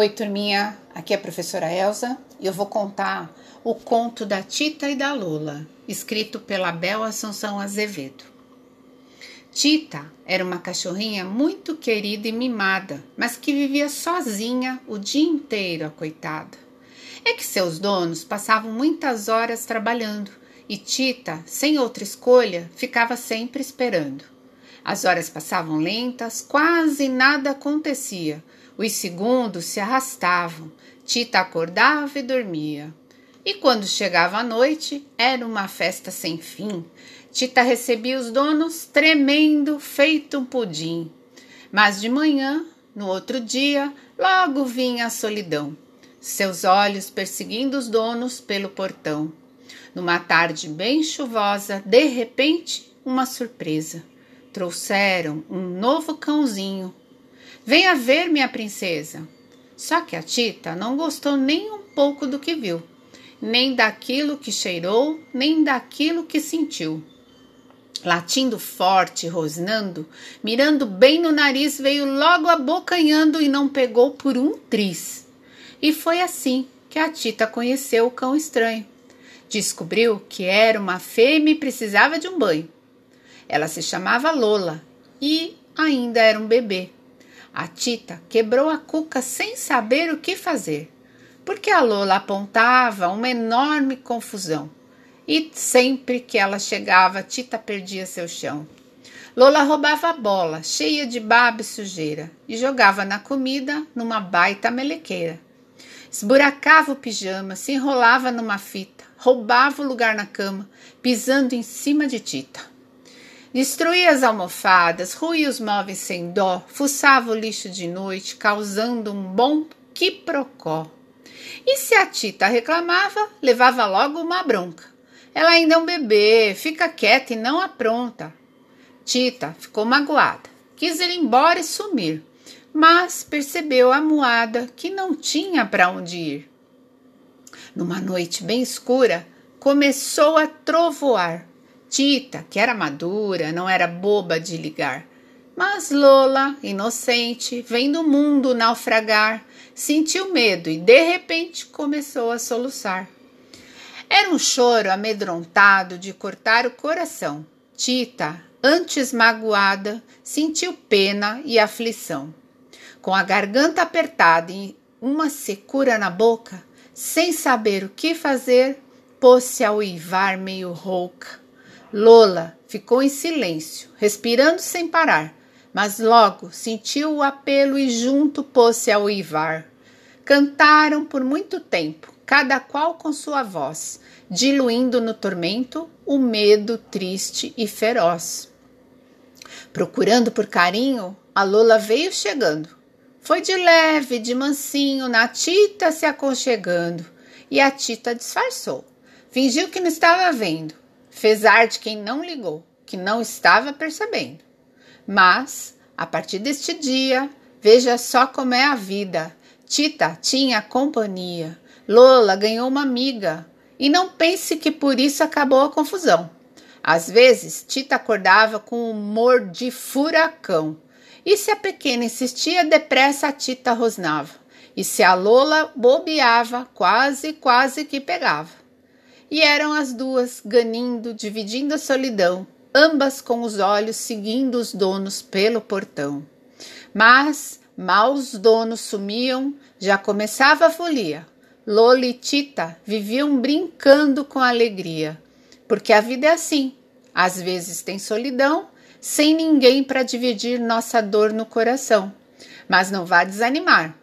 Oi, turminha. Aqui é a professora Elsa e eu vou contar o conto da Tita e da Lula, escrito pela Bel Assunção Azevedo. Tita era uma cachorrinha muito querida e mimada, mas que vivia sozinha o dia inteiro, a coitada. É que seus donos passavam muitas horas trabalhando e Tita, sem outra escolha, ficava sempre esperando. As horas passavam lentas, quase nada acontecia os segundos se arrastavam, Tita acordava e dormia. E quando chegava a noite, era uma festa sem fim. Tita recebia os donos tremendo, feito um pudim. Mas de manhã, no outro dia, logo vinha a solidão, seus olhos perseguindo os donos pelo portão. Numa tarde bem chuvosa, de repente, uma surpresa. Trouxeram um novo cãozinho, Venha ver, minha princesa. Só que a Tita não gostou nem um pouco do que viu, nem daquilo que cheirou, nem daquilo que sentiu. Latindo forte, rosnando, mirando bem no nariz, veio logo abocanhando e não pegou por um tris. E foi assim que a Tita conheceu o cão estranho. Descobriu que era uma fêmea e precisava de um banho. Ela se chamava Lola e ainda era um bebê. A Tita quebrou a cuca sem saber o que fazer, porque a Lola apontava uma enorme confusão. E sempre que ela chegava, Tita perdia seu chão. Lola roubava a bola, cheia de baba e sujeira, e jogava na comida numa baita melequeira. Esburacava o pijama, se enrolava numa fita, roubava o lugar na cama, pisando em cima de Tita. Destruía as almofadas, ruía os móveis sem dó, fuçava o lixo de noite, causando um bom quiprocó. E se a Tita reclamava, levava logo uma bronca. Ela ainda é um bebê, fica quieta e não apronta. Tita ficou magoada, quis ir embora e sumir, mas percebeu amuada que não tinha para onde ir. Numa noite bem escura, começou a trovoar. Tita, que era madura, não era boba de ligar. Mas Lola, inocente, vendo o mundo naufragar, sentiu medo e de repente começou a soluçar. Era um choro amedrontado de cortar o coração. Tita, antes magoada, sentiu pena e aflição. Com a garganta apertada e uma secura na boca, sem saber o que fazer, pôs-se a uivar meio rouca. Lola ficou em silêncio, respirando sem parar, mas logo sentiu o apelo e junto pôs-se a uivar. Cantaram por muito tempo, cada qual com sua voz, diluindo no tormento o medo triste e feroz. Procurando por carinho, a Lola veio chegando. Foi de leve, de mansinho, na Tita se aconchegando, e a Tita disfarçou. Fingiu que não estava vendo Fez ar de quem não ligou, que não estava percebendo. Mas, a partir deste dia, veja só como é a vida. Tita tinha companhia. Lola ganhou uma amiga. E não pense que por isso acabou a confusão. Às vezes, Tita acordava com humor de furacão. E se a pequena insistia, depressa a Tita rosnava. E se a Lola bobeava, quase, quase que pegava. E eram as duas, ganindo, dividindo a solidão, ambas com os olhos seguindo os donos pelo portão. Mas, mal os donos sumiam, já começava a folia. Lola e Tita viviam brincando com alegria, porque a vida é assim. Às vezes tem solidão, sem ninguém para dividir nossa dor no coração. Mas não vá desanimar.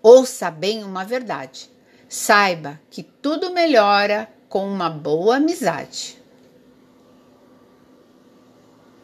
Ouça bem uma verdade. Saiba que tudo melhora com uma boa amizade.